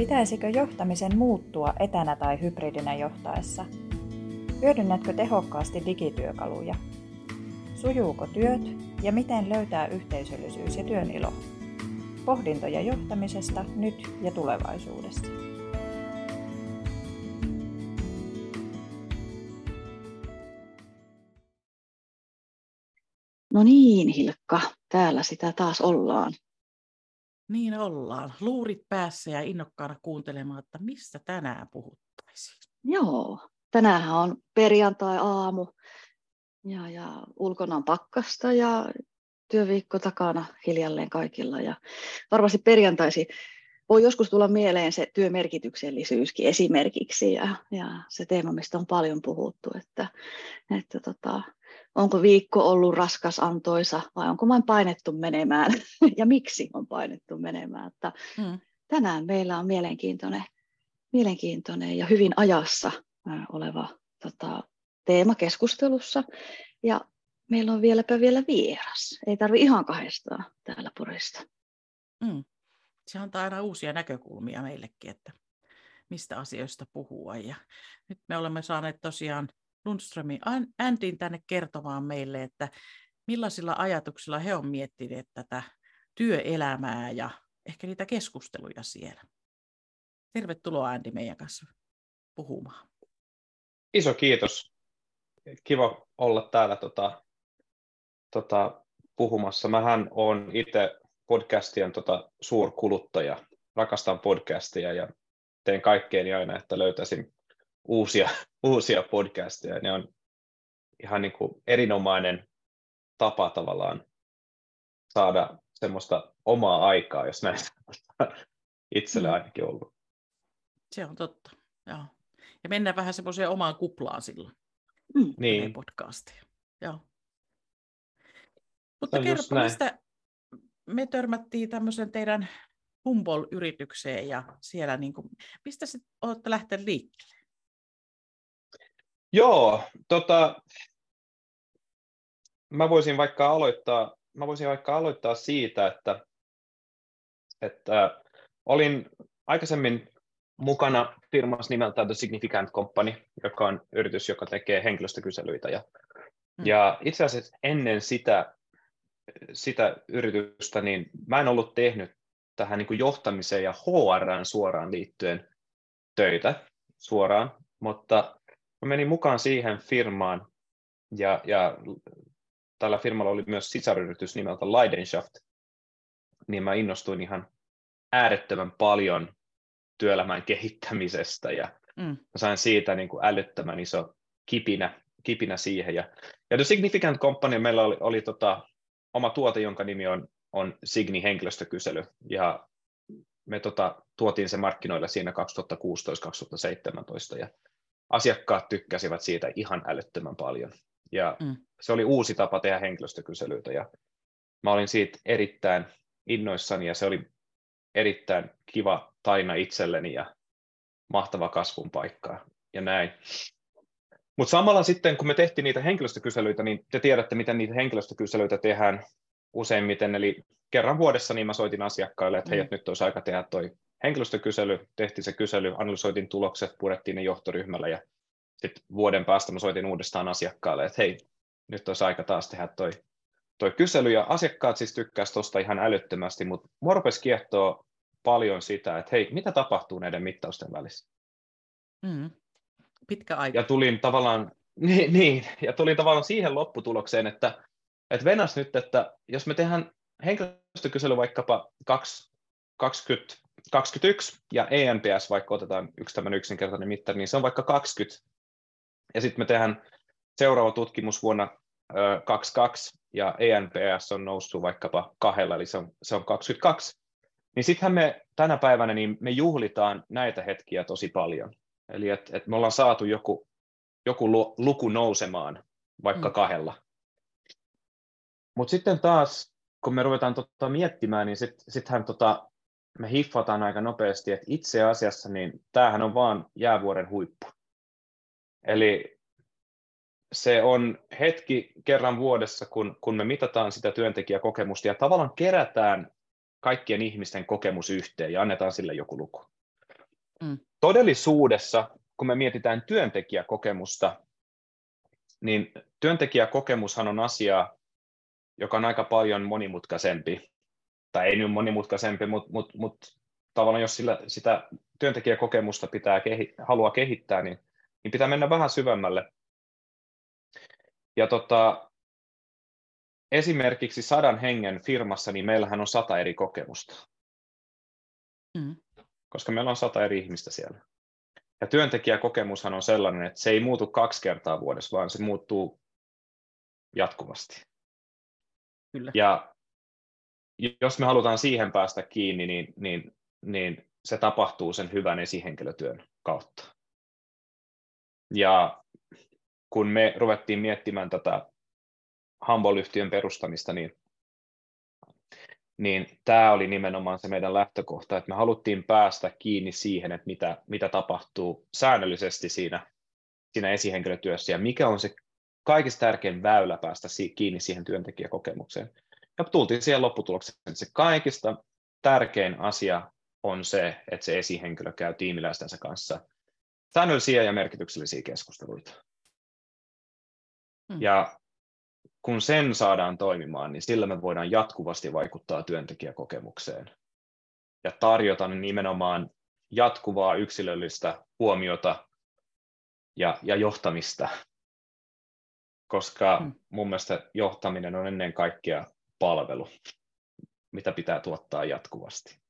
Pitäisikö johtamisen muuttua etänä tai hybridinä johtaessa? Hyödynnätkö tehokkaasti digityökaluja? Sujuuko työt ja miten löytää yhteisöllisyys ja työn ilo? Pohdintoja johtamisesta nyt ja tulevaisuudessa. No niin, Hilkka, täällä sitä taas ollaan. Niin ollaan. Luurit päässä ja innokkaana kuuntelemaan, että mistä tänään puhuttaisiin. Joo, tänään on perjantai-aamu ja, ja ulkona on pakkasta ja työviikko takana hiljalleen kaikilla. Ja varmasti perjantaisin voi joskus tulla mieleen se työmerkityksellisyyskin esimerkiksi ja, ja se teema, mistä on paljon puhuttu, että, että tota, onko viikko ollut raskas, antoisa vai onko vain painettu menemään ja miksi on painettu menemään. Että hmm. Tänään meillä on mielenkiintoinen, mielenkiintoinen ja hyvin ajassa oleva tota, teema keskustelussa ja meillä on vieläpä vielä vieras. Ei tarvi ihan kahdestaan täällä Porista. Hmm. Se antaa aina uusia näkökulmia meillekin, että mistä asioista puhua. Ja nyt me olemme saaneet tosiaan Lundströmin Antin tänne kertomaan meille, että millaisilla ajatuksilla he on miettineet tätä työelämää ja ehkä niitä keskusteluja siellä. Tervetuloa Andy meidän kanssa puhumaan. Iso kiitos. Kiva olla täällä tota, tota, puhumassa. Mähän olen itse podcastien tota, suurkuluttaja. Rakastan podcastia ja teen kaikkeeni aina, että löytäisin uusia, uusia podcasteja. Ne on ihan niin kuin erinomainen tapa tavallaan saada semmoista omaa aikaa, jos näistä itselle mm. ainakin ollut. Se on totta, joo. Ja mennään vähän semmoiseen omaan kuplaan silloin. Mm. Niin. Podcastia. Joo. Mutta kerro, mistä me törmättiin tämmöisen teidän Humble-yritykseen ja siellä, niin kuin, mistä sitten olette lähteneet liikkeelle? Joo, tota, mä voisin vaikka aloittaa, mä voisin vaikka aloittaa siitä, että, että olin aikaisemmin mukana firmassa nimeltään The Significant Company, joka on yritys, joka tekee henkilöstökyselyitä. Ja, hmm. ja itse asiassa ennen sitä, sitä yritystä, niin mä en ollut tehnyt tähän niin kuin johtamiseen ja HRään suoraan liittyen töitä suoraan, mutta mä menin mukaan siihen firmaan ja, ja tällä firmalla oli myös sisaryritys nimeltä Leidenschaft, niin mä innostuin ihan äärettömän paljon työelämän kehittämisestä ja mm. mä sain siitä niin kuin älyttömän iso kipinä, kipinä siihen. Ja, ja The Significant Company, meillä oli, oli tota, oma tuote, jonka nimi on, on Signi henkilöstökysely ja me tota, tuotiin se markkinoille siinä 2016-2017 ja asiakkaat tykkäsivät siitä ihan älyttömän paljon. Ja mm. se oli uusi tapa tehdä henkilöstökyselyitä ja mä olin siitä erittäin innoissani ja se oli erittäin kiva taina itselleni ja mahtava kasvun paikka ja näin. Mutta samalla sitten, kun me tehtiin niitä henkilöstökyselyitä, niin te tiedätte, miten niitä henkilöstökyselyitä tehdään useimmiten. Eli kerran vuodessa niin mä soitin asiakkaille, että hei, mm. nyt olisi aika tehdä toi henkilöstökysely, tehtiin se kysely, analysoitiin tulokset, purettiin ne johtoryhmällä ja sitten vuoden päästä mä soitin uudestaan asiakkaalle, että hei, nyt olisi aika taas tehdä toi, toi kysely, ja asiakkaat siis tykkäsivät tuosta ihan älyttömästi, mutta mua rupesi kiehtoa paljon sitä, että hei, mitä tapahtuu näiden mittausten välissä? Mm. Pitkä aika. Ja tulin tavallaan, niin, niin, ja tulin tavallaan siihen lopputulokseen, että, että venas nyt, että jos me tehdään henkilöstökysely vaikkapa 20, 21 ja ENPS, vaikka otetaan yksi tämmöinen yksinkertainen mittari, niin se on vaikka 20. Ja sitten me tehdään seuraava tutkimus vuonna 22 ja ENPS on noussut vaikkapa kahdella, eli se on, se on 22. Niin sittenhän me tänä päivänä niin me juhlitaan näitä hetkiä tosi paljon. Eli että et me ollaan saatu joku, joku luku nousemaan vaikka mm. kahdella. Mutta sitten taas, kun me ruvetaan tota miettimään, niin sittenhän sit tota, me hiffataan aika nopeasti, että itse asiassa niin tämähän on vaan jäävuoren huippu. Eli se on hetki kerran vuodessa, kun, kun me mitataan sitä työntekijäkokemusta ja tavallaan kerätään kaikkien ihmisten kokemus yhteen ja annetaan sille joku luku. mm. todellisuudessa, kun me mietitään työntekijäkokemusta, niin työntekijäkokemushan on asia, joka on aika paljon monimutkaisempi, tai ei nyt monimutkaisempi, mutta mut, mut, tavallaan jos sillä, sitä työntekijäkokemusta pitää kehi, haluaa kehittää, niin, niin pitää mennä vähän syvemmälle. Ja tota, esimerkiksi sadan hengen firmassa, niin meillähän on sata eri kokemusta. Mm. Koska meillä on sata eri ihmistä siellä. Ja työntekijäkokemushan on sellainen, että se ei muutu kaksi kertaa vuodessa, vaan se muuttuu jatkuvasti. Kyllä. Ja jos me halutaan siihen päästä kiinni, niin, niin, niin se tapahtuu sen hyvän esihenkilötyön kautta. Ja kun me ruvettiin miettimään tätä Humble-yhtiön perustamista, niin, niin tämä oli nimenomaan se meidän lähtökohta, että me haluttiin päästä kiinni siihen, että mitä, mitä tapahtuu säännöllisesti siinä, siinä esihenkilötyössä ja mikä on se kaikista tärkein väylä päästä kiinni siihen työntekijäkokemukseen. Ja tultiin siihen lopputulokseen, että se kaikista tärkein asia on se, että se esihenkilö käy tiimiläistensä kanssa säännöllisiä ja merkityksellisiä keskusteluita. Hmm. Ja kun sen saadaan toimimaan, niin sillä me voidaan jatkuvasti vaikuttaa työntekijäkokemukseen ja tarjota nimenomaan jatkuvaa yksilöllistä huomiota ja, ja johtamista, koska hmm. mun mielestä johtaminen on ennen kaikkea palvelu, mitä pitää tuottaa jatkuvasti.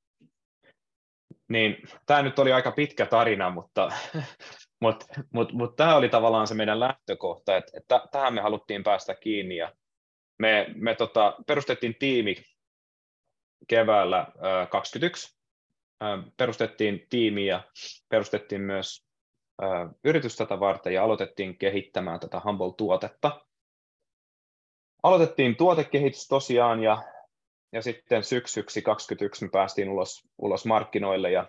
Niin, tämä nyt oli aika pitkä tarina, mutta, mutta, mutta, mutta tämä oli tavallaan se meidän lähtökohta, että, että tähän me haluttiin päästä kiinni ja me, me tota, perustettiin tiimi keväällä 2021, perustettiin tiimi ja perustettiin myös yritys tätä varten ja aloitettiin kehittämään tätä Humble-tuotetta. Aloitettiin tuotekehitys tosiaan ja ja sitten syksyksi 2021 me päästiin ulos, ulos markkinoille ja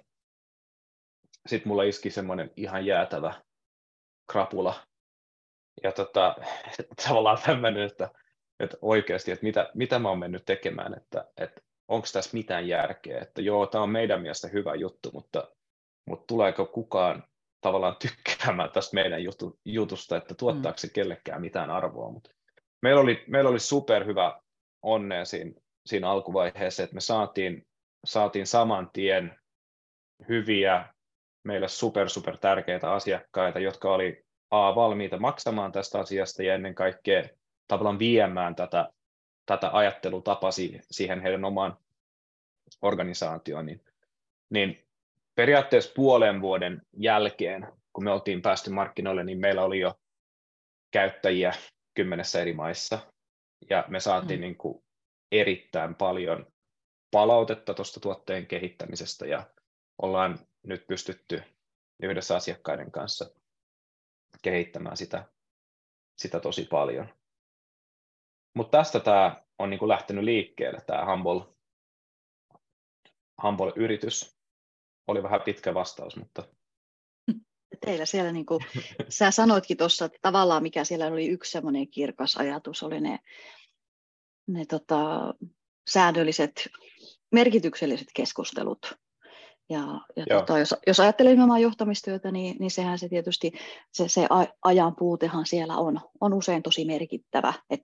sitten mulla iski semmoinen ihan jäätävä krapula. Ja tota, tavallaan tämmöinen, että, että oikeasti, että mitä, mitä mä oon mennyt tekemään, että, että onko tässä mitään järkeä, että joo, tämä on meidän mielestä hyvä juttu, mutta, mutta tuleeko kukaan tavallaan tykkäämään tästä meidän jutu, jutusta, että tuottaako se kellekään mitään arvoa. Mutta meillä, oli, meillä oli superhyvä onnea siinä siinä alkuvaiheessa, että me saatiin, saatiin saman tien hyviä, meille super, super tärkeitä asiakkaita, jotka oli A, valmiita maksamaan tästä asiasta ja ennen kaikkea tavallaan viemään tätä, tätä ajattelutapaa siihen heidän omaan organisaatioon, niin, niin periaatteessa puolen vuoden jälkeen, kun me oltiin päästy markkinoille, niin meillä oli jo käyttäjiä kymmenessä eri maissa, ja me saatiin mm. niin kuin erittäin paljon palautetta tuosta tuotteen kehittämisestä ja ollaan nyt pystytty yhdessä asiakkaiden kanssa kehittämään sitä, sitä tosi paljon. Mutta tästä tämä on niinku lähtenyt liikkeelle, tämä Humble, Humble-yritys. Oli vähän pitkä vastaus, mutta... Teillä siellä, niin kuin, sä sanoitkin tuossa, että tavallaan mikä siellä oli yksi semmoinen kirkas ajatus, oli ne ne tota, säännölliset, merkitykselliset keskustelut. Ja, ja tota, jos, jos ajattelee nimenomaan johtamistyötä, niin, niin sehän se tietysti, se, se ajan puutehan siellä on, on usein tosi merkittävä. Et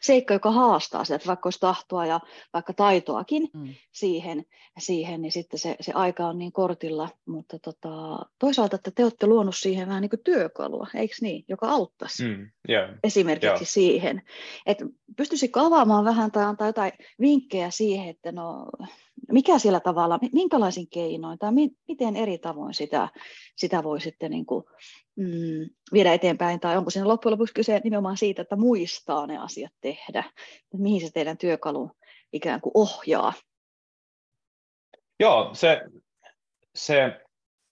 seikka, joka haastaa sitä, että vaikka olisi tahtoa ja vaikka taitoakin mm. siihen, siihen, niin sitten se, se aika on niin kortilla. Mutta tota, toisaalta, että te olette luonut siihen vähän niin kuin työkalua, eikö niin, joka auttaisi mm. yeah. esimerkiksi yeah. siihen. Että pystyisikö avaamaan vähän tai antaa jotain vinkkejä siihen, että no, mikä siellä tavalla, minkälaisin keinoin tai mi, miten eri tavoin sitä, sitä voi sitten niin kuin, mm, viedä eteenpäin, tai onko siinä loppujen lopuksi kyse nimenomaan siitä, että muistaa ne asiat tehdä, että mihin se teidän työkalu ikään kuin ohjaa? Joo, se, se,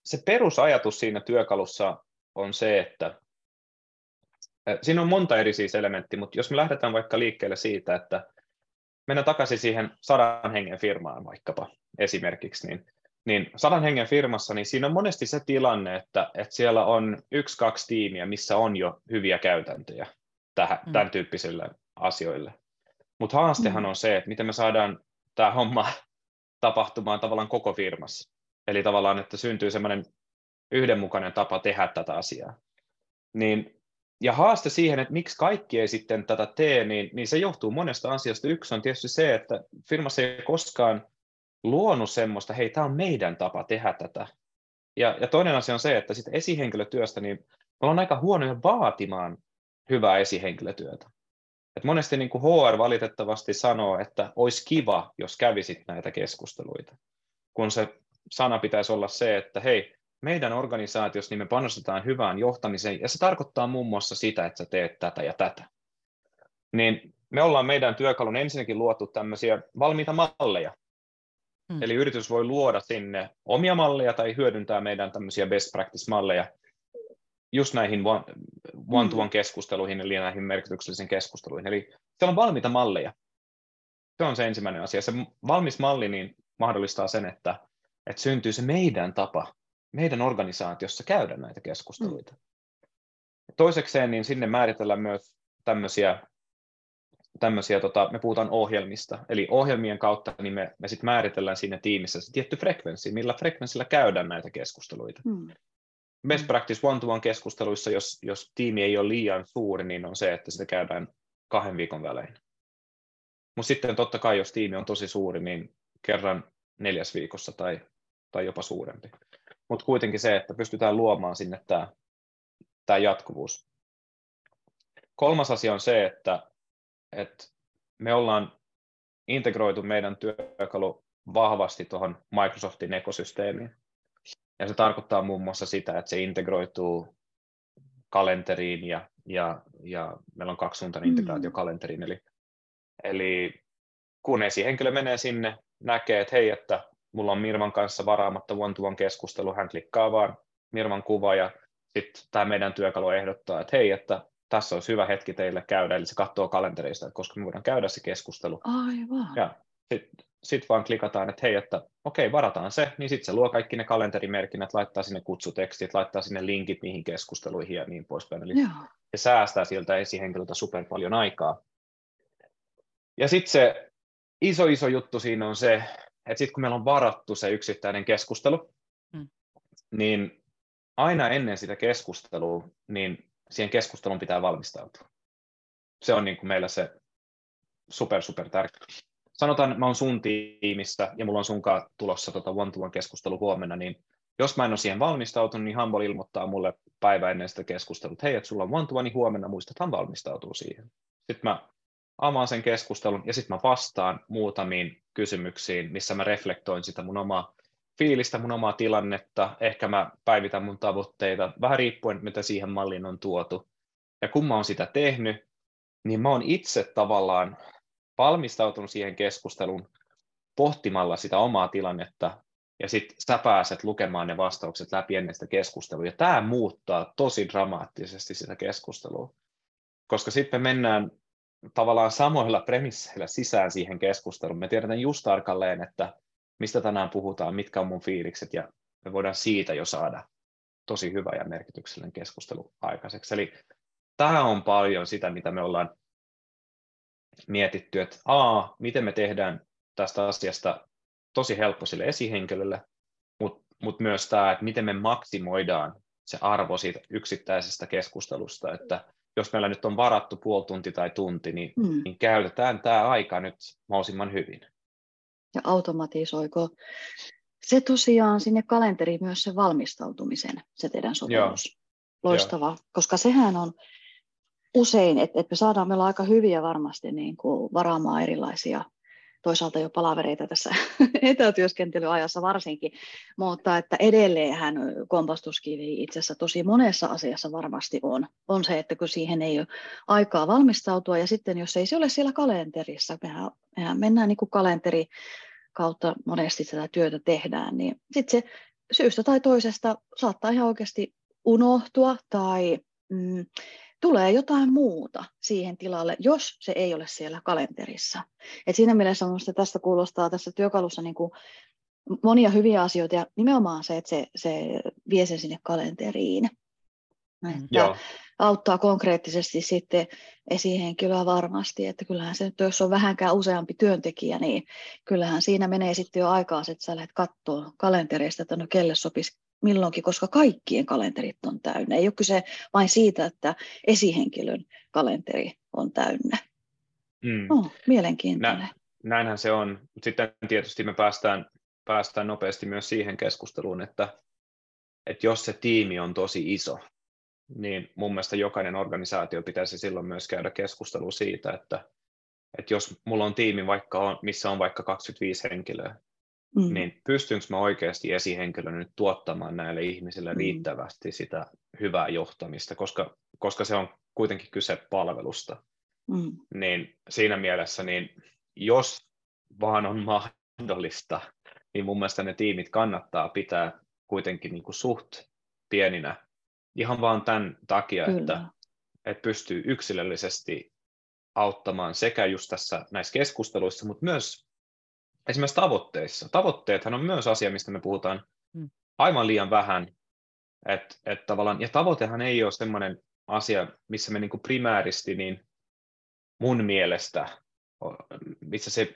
se perusajatus siinä työkalussa on se, että siinä on monta eri siis elementtiä, mutta jos me lähdetään vaikka liikkeelle siitä, että mennään takaisin siihen sadan hengen firmaan vaikkapa esimerkiksi, niin, niin sadan hengen firmassa, niin siinä on monesti se tilanne, että, että siellä on yksi, kaksi tiimiä, missä on jo hyviä käytäntöjä tähän, mm. tämän tyyppisille asioille. Mutta haastehan mm. on se, että miten me saadaan tämä homma tapahtumaan tavallaan koko firmassa. Eli tavallaan, että syntyy semmoinen yhdenmukainen tapa tehdä tätä asiaa. Niin, ja haaste siihen, että miksi kaikki ei sitten tätä tee, niin, niin se johtuu monesta asiasta. Yksi on tietysti se, että firmassa ei koskaan luonut semmoista, hei, tämä on meidän tapa tehdä tätä. Ja, ja toinen asia on se, että sitten esihenkilötyöstä, niin me ollaan aika huonoja vaatimaan hyvää esihenkilötyötä. Et monesti niin kuin HR valitettavasti sanoo, että olisi kiva, jos kävisit näitä keskusteluita, kun se sana pitäisi olla se, että hei, meidän organisaatiossa niin me panostetaan hyvään johtamiseen, ja se tarkoittaa muun muassa sitä, että sä teet tätä ja tätä. Niin me ollaan meidän työkalun ensinnäkin luotu tämmöisiä valmiita malleja. Hmm. Eli yritys voi luoda sinne omia malleja tai hyödyntää meidän tämmöisiä best practice-malleja just näihin one-to-one keskusteluihin, eli näihin merkityksellisiin keskusteluihin. Eli siellä on valmiita malleja. Se on se ensimmäinen asia. Se valmis malli niin mahdollistaa sen, että, että syntyy se meidän tapa meidän organisaatiossa käydä näitä keskusteluita. Mm. Toisekseen niin sinne määritellään myös tämmöisiä, tämmöisiä tota, me puhutaan ohjelmista, eli ohjelmien kautta niin me, me sit määritellään siinä tiimissä se tietty frekvenssi, millä frekvenssillä käydään näitä keskusteluita. Mm. Best practice one-to-one keskusteluissa, jos, jos tiimi ei ole liian suuri, niin on se, että sitä käydään kahden viikon välein. Mutta sitten totta kai, jos tiimi on tosi suuri, niin kerran neljäs viikossa tai, tai jopa suurempi mutta kuitenkin se, että pystytään luomaan sinne tämä, tämä jatkuvuus. Kolmas asia on se, että, että me ollaan integroitu meidän työkalu vahvasti tuohon Microsoftin ekosysteemiin. Ja se tarkoittaa muun muassa sitä, että se integroituu kalenteriin ja, ja, ja meillä on kaksisuuntainen mm. integraatio kalenteriin. Eli, eli kun esihenkilö menee sinne, näkee, että hei, että mulla on Mirvan kanssa varaamatta one-to-one keskustelu, hän klikkaa vaan Mirvan kuva ja sitten tämä meidän työkalu ehdottaa, että hei, että tässä olisi hyvä hetki teille käydä, eli se katsoo kalenterista, että koska me voidaan käydä se keskustelu. Aivan. Ja sitten sit vaan klikataan, että hei, että okei, varataan se, niin sitten se luo kaikki ne kalenterimerkinnät, laittaa sinne kutsutekstit, laittaa sinne linkit niihin keskusteluihin ja niin poispäin. Eli Joo. se säästää siltä esihenkilöltä super paljon aikaa. Ja sitten se iso iso juttu siinä on se, että sitten kun meillä on varattu se yksittäinen keskustelu, mm. niin aina ennen sitä keskustelua, niin siihen keskusteluun pitää valmistautua. Se on niin kuin meillä se super, super tärkeä. Sanotaan, että mä oon sun tiimissä ja mulla on sunkaan tulossa tota one-to-one keskustelu huomenna, niin jos mä en ole siihen valmistautunut, niin Humble ilmoittaa mulle päivä ennen sitä keskustelua, että hei, että sulla on one-to-one niin huomenna, muistathan valmistautuu siihen. Sitten mä avaan sen keskustelun ja sitten mä vastaan muutamiin kysymyksiin, missä mä reflektoin sitä mun omaa fiilistä, mun omaa tilannetta, ehkä mä päivitän mun tavoitteita, vähän riippuen, mitä siihen malliin on tuotu. Ja kun mä oon sitä tehnyt, niin mä oon itse tavallaan valmistautunut siihen keskusteluun pohtimalla sitä omaa tilannetta, ja sitten sä pääset lukemaan ne vastaukset läpi ennen sitä keskustelua. Ja tämä muuttaa tosi dramaattisesti sitä keskustelua, koska sitten me mennään tavallaan samoilla premisseillä sisään siihen keskusteluun. Me tiedetään just tarkalleen, että mistä tänään puhutaan, mitkä on mun fiilikset, ja me voidaan siitä jo saada tosi hyvä ja merkityksellinen keskustelu aikaiseksi. Eli tämä on paljon sitä, mitä me ollaan mietitty, että a, miten me tehdään tästä asiasta tosi helppo sille esihenkilölle, mutta mut myös tämä, että miten me maksimoidaan se arvo siitä yksittäisestä keskustelusta, että jos meillä nyt on varattu puoli tunti tai tunti, niin, mm. niin käytetään tämä aika nyt mahdollisimman hyvin. Ja automatisoiko se tosiaan sinne kalenteriin myös se valmistautumisen, se teidän sovellus? Joo. Loistava, Joo. koska sehän on usein, että, että me saadaan, meillä aika hyviä varmasti niin kuin varaamaan erilaisia toisaalta jo palavereita tässä etätyöskentelyajassa varsinkin, mutta että edelleenhän kompastuskivi itse asiassa tosi monessa asiassa varmasti on. On se, että kun siihen ei ole aikaa valmistautua ja sitten jos ei se ole siellä kalenterissa, mehän, mehän mennään niin kuin kalenteri kautta monesti tätä työtä tehdään, niin sitten se syystä tai toisesta saattaa ihan oikeasti unohtua tai mm, tulee jotain muuta siihen tilalle, jos se ei ole siellä kalenterissa. Et siinä mielessä minusta tästä kuulostaa tässä työkalussa niin kuin monia hyviä asioita ja nimenomaan se, että se, se vie sen sinne kalenteriin. Että Joo. auttaa konkreettisesti sitten esihenkilöä varmasti, että kyllähän se jos on vähänkään useampi työntekijä, niin kyllähän siinä menee sitten jo aikaa, että sä lähdet katsoa kalentereista, että no kelle sopisi milloinkin, koska kaikkien kalenterit on täynnä. Ei ole kyse vain siitä, että esihenkilön kalenteri on täynnä. Mm. Oh, mielenkiintoinen. Nä, näinhän se on. Sitten tietysti me päästään, päästään nopeasti myös siihen keskusteluun, että, että jos se tiimi on tosi iso, niin mun mielestä jokainen organisaatio pitäisi silloin myös käydä keskustelua siitä, että, että jos mulla on tiimi, vaikka on, missä on vaikka 25 henkilöä, mm. niin pystynkö mä oikeasti esihenkilönä nyt tuottamaan näille ihmisille mm. riittävästi sitä hyvää johtamista, koska, koska se on kuitenkin kyse palvelusta. Mm. Niin siinä mielessä, niin jos vaan on mahdollista, niin mun mielestä ne tiimit kannattaa pitää kuitenkin niin kuin suht pieninä ihan vaan tämän takia, että, että pystyy yksilöllisesti auttamaan sekä just tässä näissä keskusteluissa, mutta myös esimerkiksi tavoitteissa. Tavoitteethan on myös asia, mistä me puhutaan mm. aivan liian vähän. Et, et tavallaan, ja tavoitehan ei ole sellainen asia, missä me niin kuin primääristi niin mun mielestä, missä se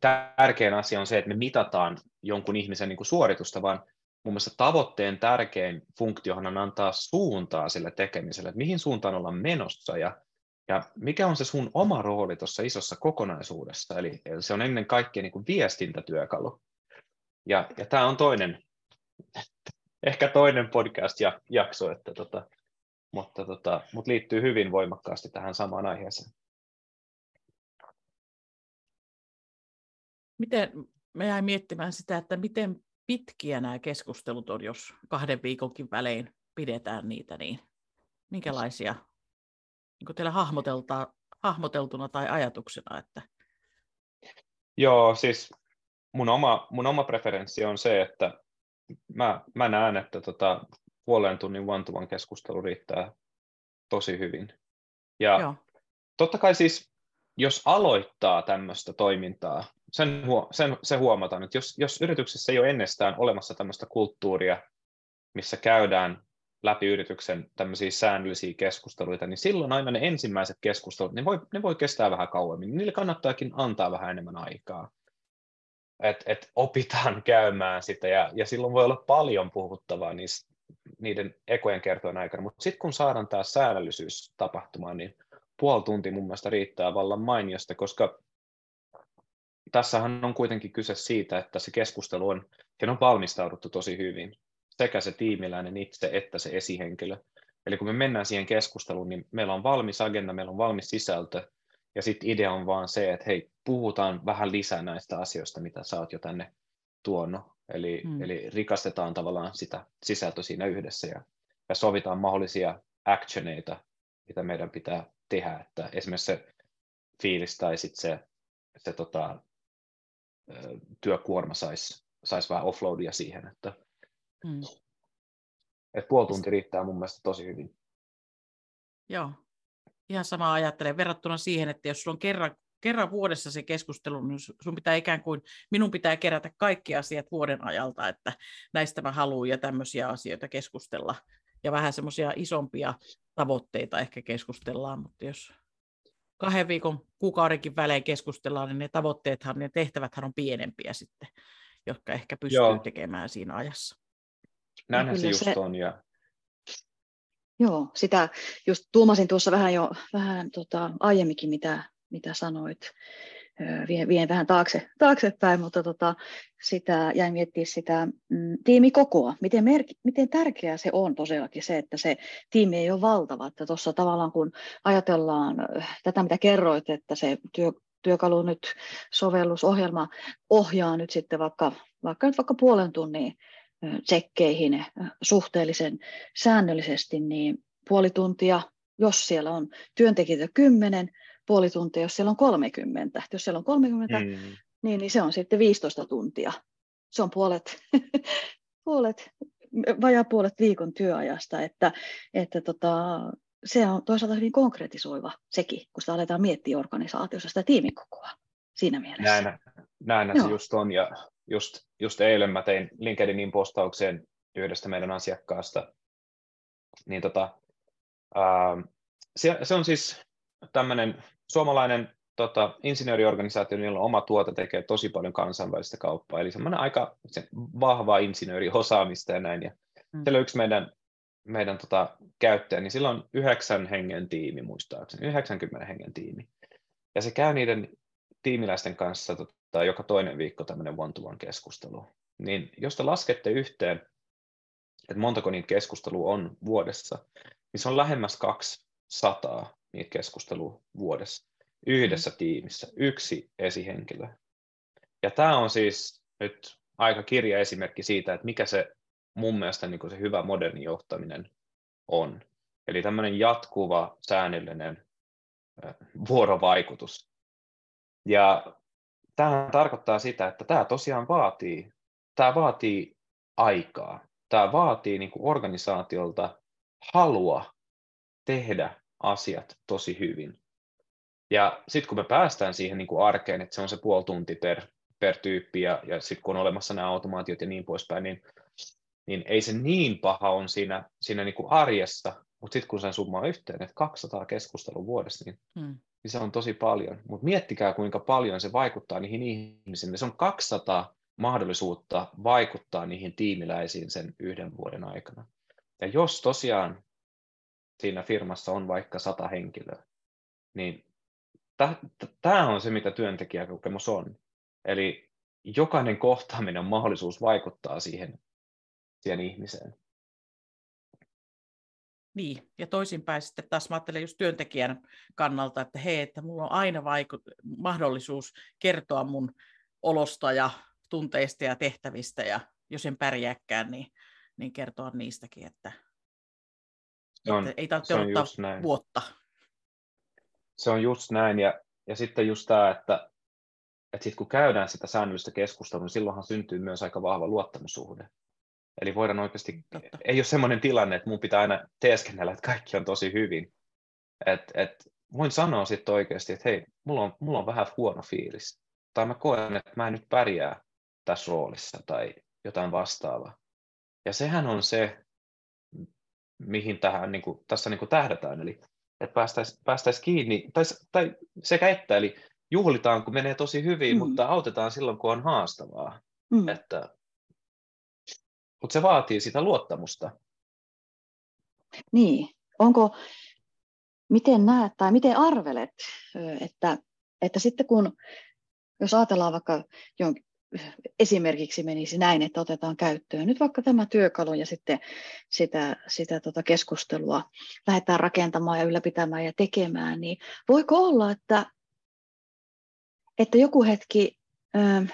tärkein asia on se, että me mitataan jonkun ihmisen niin kuin suoritusta, vaan mun mielestä tavoitteen tärkein funktiohan on antaa suuntaa sille tekemiselle, että mihin suuntaan ollaan menossa ja, ja mikä on se sun oma rooli tuossa isossa kokonaisuudessa. Eli, se on ennen kaikkea niin kuin viestintätyökalu. Ja, ja tämä on toinen, ehkä toinen podcast-jakso, että tota, mutta, tota, mutta liittyy hyvin voimakkaasti tähän samaan aiheeseen. Miten, me jäin miettimään sitä, että miten pitkiä nämä keskustelut on, jos kahden viikonkin välein pidetään niitä, niin minkälaisia niin teillä hahmoteltuna tai ajatuksena? Että... Joo, siis mun oma, mun oma preferenssi on se, että mä, mä näen, että tota, puolen tunnin one keskustelu riittää tosi hyvin. Ja Joo. totta kai siis, jos aloittaa tämmöistä toimintaa, sen, sen, se huomataan, että jos, jos yrityksessä ei ole ennestään olemassa tämmöistä kulttuuria, missä käydään läpi yrityksen tämmöisiä säännöllisiä keskusteluita, niin silloin aina ne ensimmäiset keskustelut, ne voi, ne voi kestää vähän kauemmin. Niille kannattaakin antaa vähän enemmän aikaa. Että et opitaan käymään sitä, ja, ja silloin voi olla paljon puhuttavaa niistä, niiden ekojen kertojen aikana, mutta sitten kun saadaan tämä säännöllisyys tapahtumaan, niin puoli tuntia mun mielestä riittää vallan mainiosta, koska tässähän on kuitenkin kyse siitä, että se keskustelu on, on valmistauduttu tosi hyvin, sekä se tiimiläinen itse että se esihenkilö. Eli kun me mennään siihen keskusteluun, niin meillä on valmis agenda, meillä on valmis sisältö, ja sitten idea on vaan se, että hei, puhutaan vähän lisää näistä asioista, mitä sä oot jo tänne tuonut. Eli, hmm. eli rikastetaan tavallaan sitä sisältöä siinä yhdessä ja, ja sovitaan mahdollisia actioneita, mitä meidän pitää tehdä, että esimerkiksi se fiilis tai sitten se, se tota, työkuorma saisi sais vähän offloadia siihen, että mm. et puoli tuntia riittää mun mielestä tosi hyvin. Joo, ihan sama ajattelen verrattuna siihen, että jos sulla on kerran, kerran vuodessa se keskustelu, niin sun pitää ikään kuin, minun pitää kerätä kaikki asiat vuoden ajalta, että näistä mä haluan ja tämmöisiä asioita keskustella. Ja vähän semmoisia isompia tavoitteita ehkä keskustellaan, mutta jos kahden viikon kuukaudenkin välein keskustellaan, niin ne tavoitteethan, ne tehtäväthän on pienempiä sitten, jotka ehkä pystyy Joo. tekemään siinä ajassa. Näinhän se just se... on. Ja... Joo, sitä just tuomasin tuossa vähän jo vähän tota, aiemminkin, mitä, mitä sanoit vien, vien vähän taakse, taaksepäin, mutta tota, sitä jäin miettimään sitä mm, tiimikokoa. Miten, merk, miten tärkeää se on tosiaankin se, että se tiimi ei ole valtava. Että tuossa tavallaan kun ajatellaan tätä, mitä kerroit, että se työ, työkalu nyt, sovellusohjelma ohjaa nyt sitten vaikka, vaikka nyt vaikka puolen tunnin tsekkeihin suhteellisen säännöllisesti, niin puoli tuntia, jos siellä on työntekijöitä kymmenen, puoli tuntia, jos siellä on 30. Jos siellä on 30, mm. niin, niin se on sitten 15 tuntia. Se on puolet, puolet vajaa puolet viikon työajasta, että, että tota, se on toisaalta hyvin konkretisoiva sekin, kun sitä aletaan miettiä organisaatiossa sitä tiimikokoa siinä mielessä. Näin, näin se just on, ja just, just eilen mä tein LinkedInin postaukseen yhdestä meidän asiakkaasta, niin tota, ää, se, se on siis tämmöinen suomalainen tota, insinööriorganisaatio, niillä on oma tuote, tekee tosi paljon kansainvälistä kauppaa, eli semmoinen aika se, vahva insinööriosaamista ja näin, ja mm. siellä yksi meidän, meidän tota, käyttäjä, niin sillä on yhdeksän hengen tiimi muistaakseni, 90 hengen tiimi, ja se käy niiden tiimiläisten kanssa tota, joka toinen viikko tämmöinen one-to-one keskustelu, niin jos te laskette yhteen, että montako niitä keskustelua on vuodessa, niin se on lähemmäs 200 niitä keskustelua vuodessa yhdessä mm. tiimissä, yksi esihenkilö. Ja tämä on siis nyt aika kirja esimerkki siitä, että mikä se mun mielestä niin se hyvä moderni johtaminen on. Eli tämmöinen jatkuva, säännöllinen vuorovaikutus. Ja tämä tarkoittaa sitä, että tämä tosiaan vaatii, tämä vaatii aikaa. Tämä vaatii niin kuin organisaatiolta halua tehdä asiat tosi hyvin. Ja sitten kun me päästään siihen niin kuin arkeen, että se on se puoli tunti per, per tyyppi, ja, ja sitten kun on olemassa nämä automaatiot ja niin poispäin, niin, niin ei se niin paha on siinä, siinä niin kuin arjessa, mutta sitten kun sen summaa yhteen, että 200 keskustelua vuodessa, niin, hmm. Niin se on tosi paljon. Mutta miettikää, kuinka paljon se vaikuttaa niihin ihmisiin. Se on 200 mahdollisuutta vaikuttaa niihin tiimiläisiin sen yhden vuoden aikana. Ja jos tosiaan siinä firmassa on vaikka sata henkilöä, niin tämä on se, mitä työntekijäkokemus on. Eli jokainen kohtaaminen on mahdollisuus vaikuttaa siihen, siihen ihmiseen. Niin, ja toisinpäin sitten taas mä ajattelen just työntekijän kannalta, että hei, että mulla on aina vaiku- mahdollisuus kertoa mun olosta ja tunteista ja tehtävistä, ja jos en pärjääkään, niin, niin kertoa niistäkin, että, on, että ei tarvitse odottaa vuotta se on just näin, ja, ja sitten just tämä, että, että sit kun käydään sitä säännöllistä keskustelua, niin silloinhan syntyy myös aika vahva luottamussuhde. Eli voidaan oikeasti, Totta. ei ole sellainen tilanne, että mun pitää aina teeskennellä, että kaikki on tosi hyvin. Et, et, voin sanoa sitten oikeasti, että hei, mulla on, mulla on vähän huono fiilis. Tai mä koen, että mä en nyt pärjää tässä roolissa tai jotain vastaavaa. Ja sehän on se, mihin tähän, niin kuin, tässä niin kuin tähdätään. Eli että päästäisiin päästäisi kiinni, tai, tai sekä että, eli juhlitaan, kun menee tosi hyvin, mm. mutta autetaan silloin, kun on haastavaa. Mm. Että, mutta se vaatii sitä luottamusta. Niin, onko, miten näet tai miten arvelet, että, että sitten kun, jos ajatellaan vaikka esimerkiksi menisi näin, että otetaan käyttöön nyt vaikka tämä työkalu ja sitten sitä, sitä tota keskustelua lähdetään rakentamaan ja ylläpitämään ja tekemään, niin voiko olla, että, että joku hetki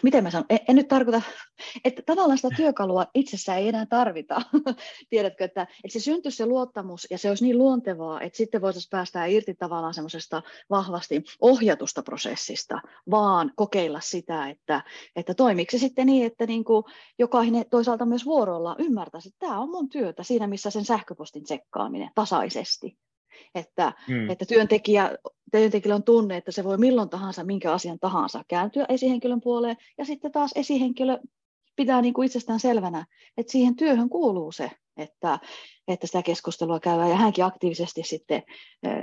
miten mä sanon, en, en nyt tarkoita, että tavallaan sitä työkalua itsessään ei enää tarvita. Tiedätkö, että, että se syntyisi se luottamus ja se olisi niin luontevaa, että sitten voitaisiin päästä irti tavallaan semmoisesta vahvasti ohjatusta prosessista, vaan kokeilla sitä, että, että toimiksi sitten niin, että niin kuin jokainen toisaalta myös vuorolla ymmärtäisi, että tämä on mun työtä siinä, missä sen sähköpostin tsekkaaminen tasaisesti että, mm. että työntekijä, työntekijällä on tunne, että se voi milloin tahansa, minkä asian tahansa kääntyä esihenkilön puoleen, ja sitten taas esihenkilö pitää niin kuin itsestään selvänä, että siihen työhön kuuluu se, että, että sitä keskustelua käydään, ja hänkin aktiivisesti sitten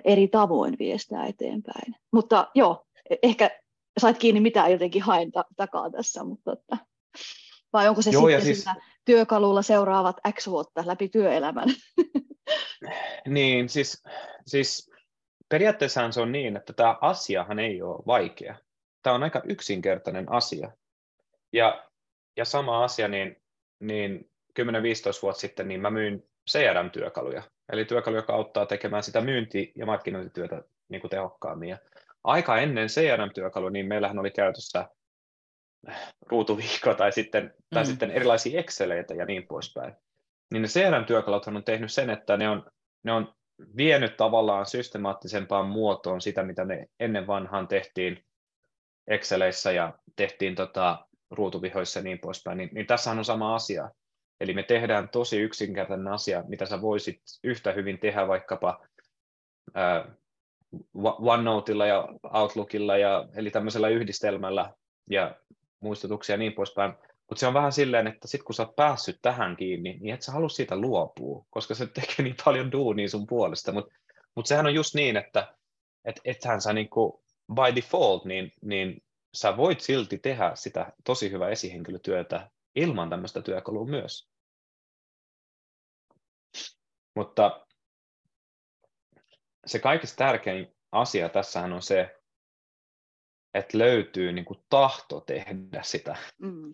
eri tavoin viestää eteenpäin. Mutta joo, ehkä sait kiinni, mitä jotenkin haen ta- takaa tässä, mutta että, vai onko se Joo, sitten siis... työkalulla seuraavat X vuotta läpi työelämän? Niin, siis, siis periaatteessahan se on niin, että tämä asiahan ei ole vaikea. Tämä on aika yksinkertainen asia. Ja, ja sama asia, niin, niin 10-15 vuotta sitten niin mä myin CRM-työkaluja, eli työkaluja, joka auttaa tekemään sitä myynti- ja markkinointityötä niin kuin tehokkaammin. Ja aika ennen CRM-työkalua, niin meillähän oli käytössä ruutuviikko tai sitten, tai mm. sitten erilaisia Exceleitä ja niin poispäin niin ne CRM-työkalut on tehnyt sen, että ne on, ne on vienyt tavallaan systemaattisempaan muotoon sitä, mitä ne ennen vanhaan tehtiin Exceleissä ja tehtiin tota, ruutuvihoissa ja niin poispäin, niin, niin tässähän on sama asia. Eli me tehdään tosi yksinkertainen asia, mitä sä voisit yhtä hyvin tehdä vaikkapa ää, OneNoteilla ja Outlookilla, ja, eli tämmöisellä yhdistelmällä ja muistutuksia ja niin poispäin, Mutta se on vähän silleen, että sit kun sä oot päässyt tähän kiinni, niin et sä halua siitä luopua, koska se tekee niin paljon duunia sun puolesta. Mutta mut sehän on just niin, että et, ethän sä niinku by default, niin, niin sä voit silti tehdä sitä tosi hyvää esihenkilötyötä ilman tämmöistä työkalua myös. Mutta se kaikista tärkein asia tässähän on se, että löytyy niin kuin tahto tehdä sitä mm.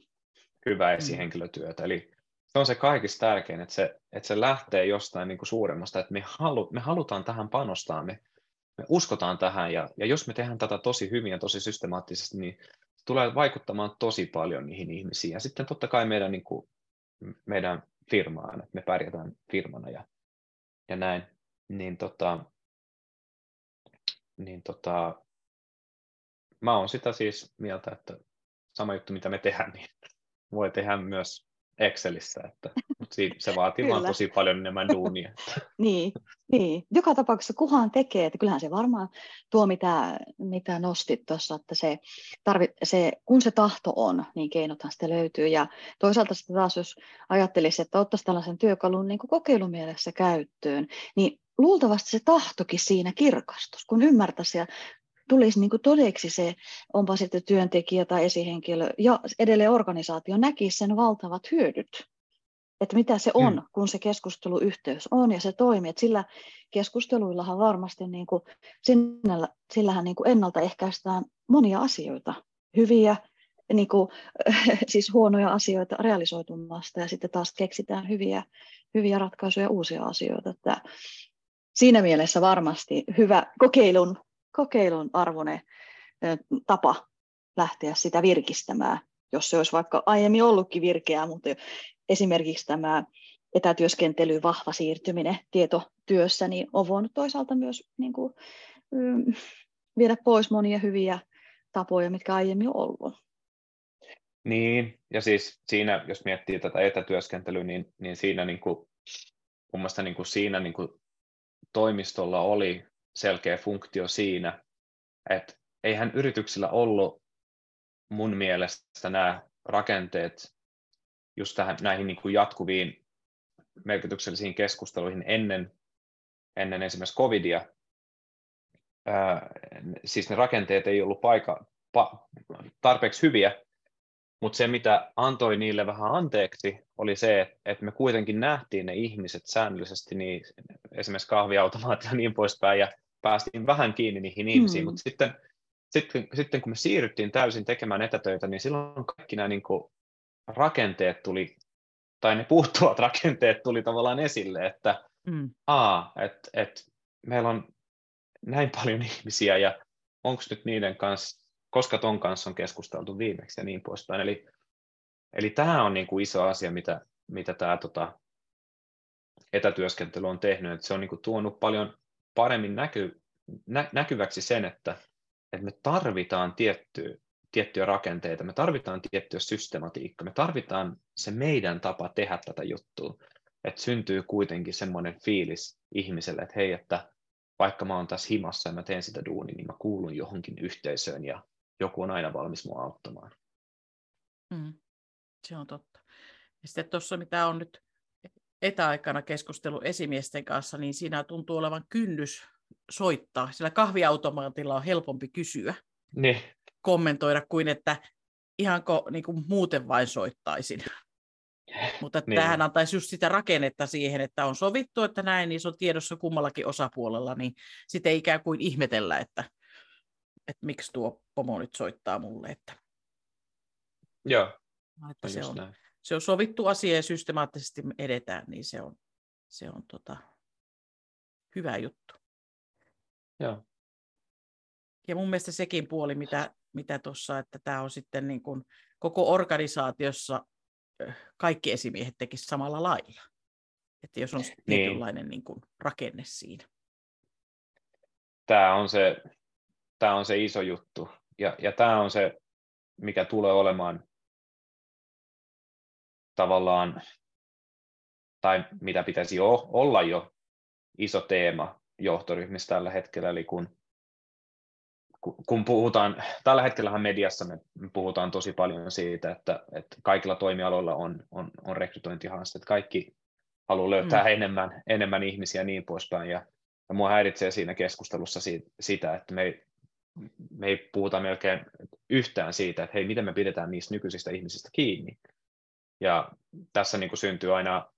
Hyvää mm. esihenkilötyötä. Eli se on se kaikista tärkein, että se, että se lähtee jostain niin kuin suuremmasta, että me, halu, me halutaan tähän panostaa, me, me uskotaan tähän, ja, ja jos me tehdään tätä tosi hyvin ja tosi systemaattisesti, niin se tulee vaikuttamaan tosi paljon niihin ihmisiin. Ja sitten totta kai meidän, niin kuin, meidän firmaan, että me pärjätään firmana ja, ja näin. Niin, tota, niin tota, mä oon sitä siis mieltä, että sama juttu mitä me tehdään, niin voi tehdä myös Excelissä, että, mutta se vaatii vaan tosi paljon enemmän duunia. niin, niin, joka tapauksessa kuhan tekee, että kyllähän se varmaan tuo, mitä, mitä nostit tuossa, että se, tarvi, se, kun se tahto on, niin keinothan sitten löytyy. Ja toisaalta sitten taas, jos ajattelisi, että ottaisi tällaisen työkalun niin kokeilumielessä käyttöön, niin luultavasti se tahtokin siinä kirkastus, kun ymmärtäisi ja tulisi niin kuin todeksi se, onpa sitten työntekijä tai esihenkilö ja edelleen organisaatio näkisi sen valtavat hyödyt, että mitä se on, mm. kun se keskusteluyhteys on ja se toimii. Että sillä keskusteluillahan varmasti niin kuin, sinällä, sillähän niin kuin ennaltaehkäistään monia asioita, hyviä, niin kuin, siis huonoja asioita realisoitumasta ja sitten taas keksitään hyviä, hyviä ratkaisuja ja uusia asioita. Että siinä mielessä varmasti hyvä kokeilun kokeilun arvoinen tapa lähteä sitä virkistämään, jos se olisi vaikka aiemmin ollutkin virkeää, mutta esimerkiksi tämä etätyöskentely, vahva siirtyminen tietotyössä, niin on voinut toisaalta myös niin kuin, viedä pois monia hyviä tapoja, mitkä aiemmin on ollut. Niin, ja siis siinä, jos miettii tätä etätyöskentelyä, niin, niin siinä niin kuin, mun mielestä niin kuin siinä niin kuin toimistolla oli selkeä funktio siinä, että eihän yrityksillä ollut mun mielestä nämä rakenteet just tähän, näihin niin kuin jatkuviin merkityksellisiin keskusteluihin ennen, ennen esimerkiksi covidia. Ää, siis ne rakenteet ei ollut paika, pa, tarpeeksi hyviä, mutta se, mitä antoi niille vähän anteeksi, oli se, että me kuitenkin nähtiin ne ihmiset säännöllisesti, niin esimerkiksi kahviautomaatio ja niin poispäin, ja päästiin vähän kiinni niihin ihmisiin, mm. mutta sitten, sitten, sitten kun me siirryttiin täysin tekemään etätöitä, niin silloin kaikki nämä niin kuin rakenteet tuli, tai ne puuttuvat rakenteet tuli tavallaan esille, että mm. aa, et, et meillä on näin paljon ihmisiä ja onko nyt niiden kanssa, koska ton kanssa on keskusteltu viimeksi ja niin poispäin. Eli, eli tämä on niin kuin iso asia, mitä, mitä tämä tota, etätyöskentely on tehnyt, että se on niin kuin tuonut paljon paremmin näky, nä, näkyväksi sen, että, että me tarvitaan tiettyä, tiettyjä rakenteita, me tarvitaan tiettyä systematiikkaa, me tarvitaan se meidän tapa tehdä tätä juttua, että syntyy kuitenkin semmoinen fiilis ihmiselle, että hei, että vaikka mä oon tässä himassa ja mä teen sitä duunia, niin mä kuulun johonkin yhteisöön ja joku on aina valmis mua auttamaan. Mm, se on totta. Ja sitten tuossa, mitä on nyt etäaikana keskustelu esimiesten kanssa, niin siinä tuntuu olevan kynnys soittaa. Sillä kahviautomaatilla on helpompi kysyä, niin. kommentoida, kuin että ihanko niin kuin muuten vain soittaisin. Mutta niin. tähän antaisi just sitä rakennetta siihen, että on sovittu, että näin, niin se on tiedossa kummallakin osapuolella, niin sitten ei ikään kuin ihmetellä, että, että miksi tuo pomo nyt soittaa mulle. Että, Joo. Että se, on, näin. se on sovittu asia ja systemaattisesti edetään, niin se on, se on tota, hyvä juttu. Joo. Ja mun mielestä sekin puoli, mitä mitä tuossa, että tämä on sitten niin kuin koko organisaatiossa kaikki esimiehet tekisivät samalla lailla. Että jos on niin. tietynlainen niin kuin rakenne siinä. Tämä on se, tämä on se iso juttu. Ja, ja tämä on se, mikä tulee olemaan tavallaan, tai mitä pitäisi jo olla jo iso teema johtoryhmissä tällä hetkellä, eli kun, kun puhutaan, tällä hetkellä mediassa me puhutaan tosi paljon siitä, että, että kaikilla toimialoilla on, on, on rekrytointihaasteet. Kaikki haluaa löytää mm. enemmän, enemmän ihmisiä ja niin poispäin. Ja, ja mua häiritsee siinä keskustelussa siitä, sitä, että me ei, me ei puhuta melkein yhtään siitä, että hei, miten me pidetään niistä nykyisistä ihmisistä kiinni. Ja tässä niin kuin syntyy aina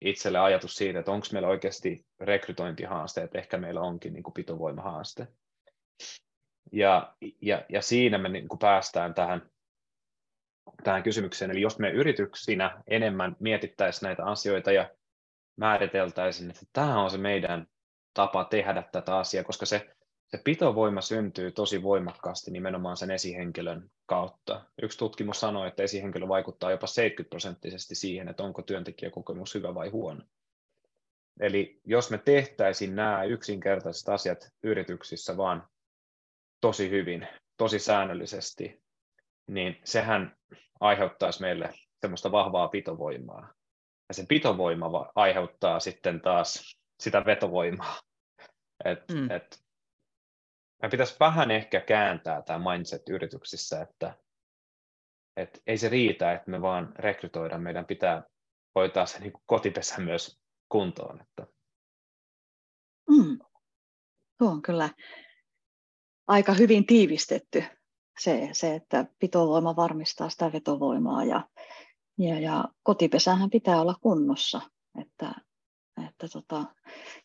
itselle ajatus siitä, että onko meillä oikeasti rekrytointihaaste, että ehkä meillä onkin niin kuin pitovoimahaaste. Ja, ja, ja siinä me niin kuin päästään tähän, tähän kysymykseen, eli jos me yrityksinä enemmän mietittäisiin näitä asioita ja määriteltäisiin, että tämä on se meidän tapa tehdä tätä asiaa, koska se, se pitovoima syntyy tosi voimakkaasti nimenomaan sen esihenkilön kautta. Yksi tutkimus sanoi, että esihenkilö vaikuttaa jopa 70 prosenttisesti siihen, että onko työntekijäkokemus hyvä vai huono. Eli jos me tehtäisiin nämä yksinkertaiset asiat yrityksissä vaan tosi hyvin, tosi säännöllisesti, niin sehän aiheuttaisi meille semmoista vahvaa pitovoimaa. Ja se pitovoima aiheuttaa sitten taas sitä vetovoimaa. Et, mm. et, me pitäisi vähän ehkä kääntää tämä mindset yrityksissä, että et ei se riitä, että me vaan rekrytoidaan, meidän pitää hoitaa se niin kotipesä myös kuntoon. Että. Mm. Tuo on kyllä aika hyvin tiivistetty se, se että pitovoima varmistaa sitä vetovoimaa ja, ja, ja kotipesähän pitää olla kunnossa, että, että tota,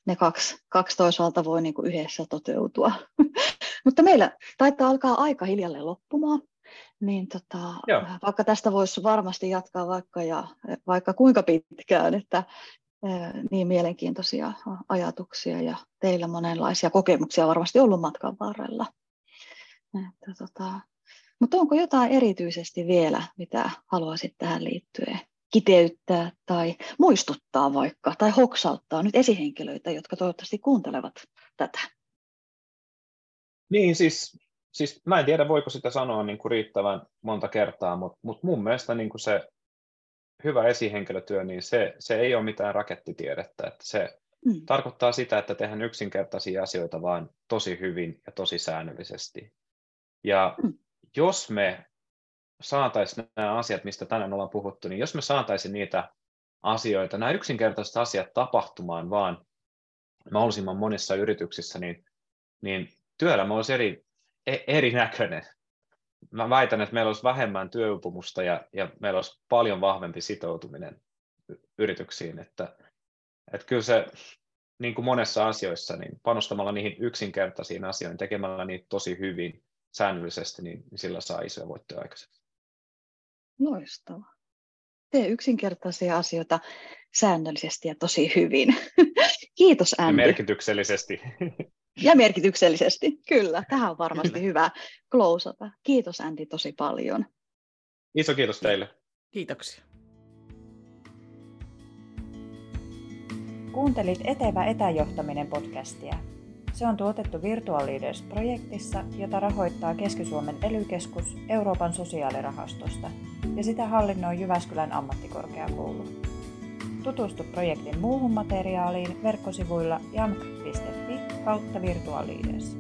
ne kaksi, kaksi toisaalta voi niin kuin yhdessä toteutua. Mutta meillä taitaa alkaa aika hiljalleen loppumaan, niin tota, vaikka tästä voisi varmasti jatkaa vaikka, ja, vaikka kuinka pitkään, että niin mielenkiintoisia ajatuksia ja teillä monenlaisia kokemuksia varmasti ollut matkan varrella. Että tota, mutta onko jotain erityisesti vielä, mitä haluaisit tähän liittyen kiteyttää tai muistuttaa vaikka, tai hoksauttaa nyt esihenkilöitä, jotka toivottavasti kuuntelevat tätä? Niin, siis, siis mä en tiedä, voiko sitä sanoa niin kuin riittävän monta kertaa, mutta, mutta mun mielestä niin kuin se hyvä esihenkilötyö, niin se, se ei ole mitään rakettitiedettä. Että se mm. tarkoittaa sitä, että tehdään yksinkertaisia asioita vaan tosi hyvin ja tosi säännöllisesti. Ja mm. jos me saataisiin nämä asiat, mistä tänään ollaan puhuttu, niin jos me saataisiin niitä asioita, nämä yksinkertaiset asiat tapahtumaan vaan mahdollisimman monissa yrityksissä, niin, niin työelämä olisi eri, e, erinäköinen. Mä väitän, että meillä olisi vähemmän työupumusta ja, ja meillä olisi paljon vahvempi sitoutuminen yrityksiin. Että, että kyllä se, niin kuin monessa asioissa, niin panostamalla niihin yksinkertaisiin asioihin, tekemällä niitä tosi hyvin, säännöllisesti, niin, niin sillä saa isoja voittoja aikaiseksi. Loistavaa. Tee yksinkertaisia asioita säännöllisesti ja tosi hyvin. Kiitos Andy. Ja merkityksellisesti. Ja merkityksellisesti, kyllä. Tähän on varmasti kyllä. hyvä klousata. Kiitos Andy tosi paljon. Iso kiitos teille. Kiitoksia. Kuuntelit Etevä etäjohtaminen podcastia. Se on tuotettu Virtual Leaders-projektissa, jota rahoittaa Keski-Suomen ely Euroopan sosiaalirahastosta ja sitä hallinnoi Jyväskylän ammattikorkeakoulu. Tutustu projektin muuhun materiaaliin verkkosivuilla jamk.fi kautta Virtual Leaders.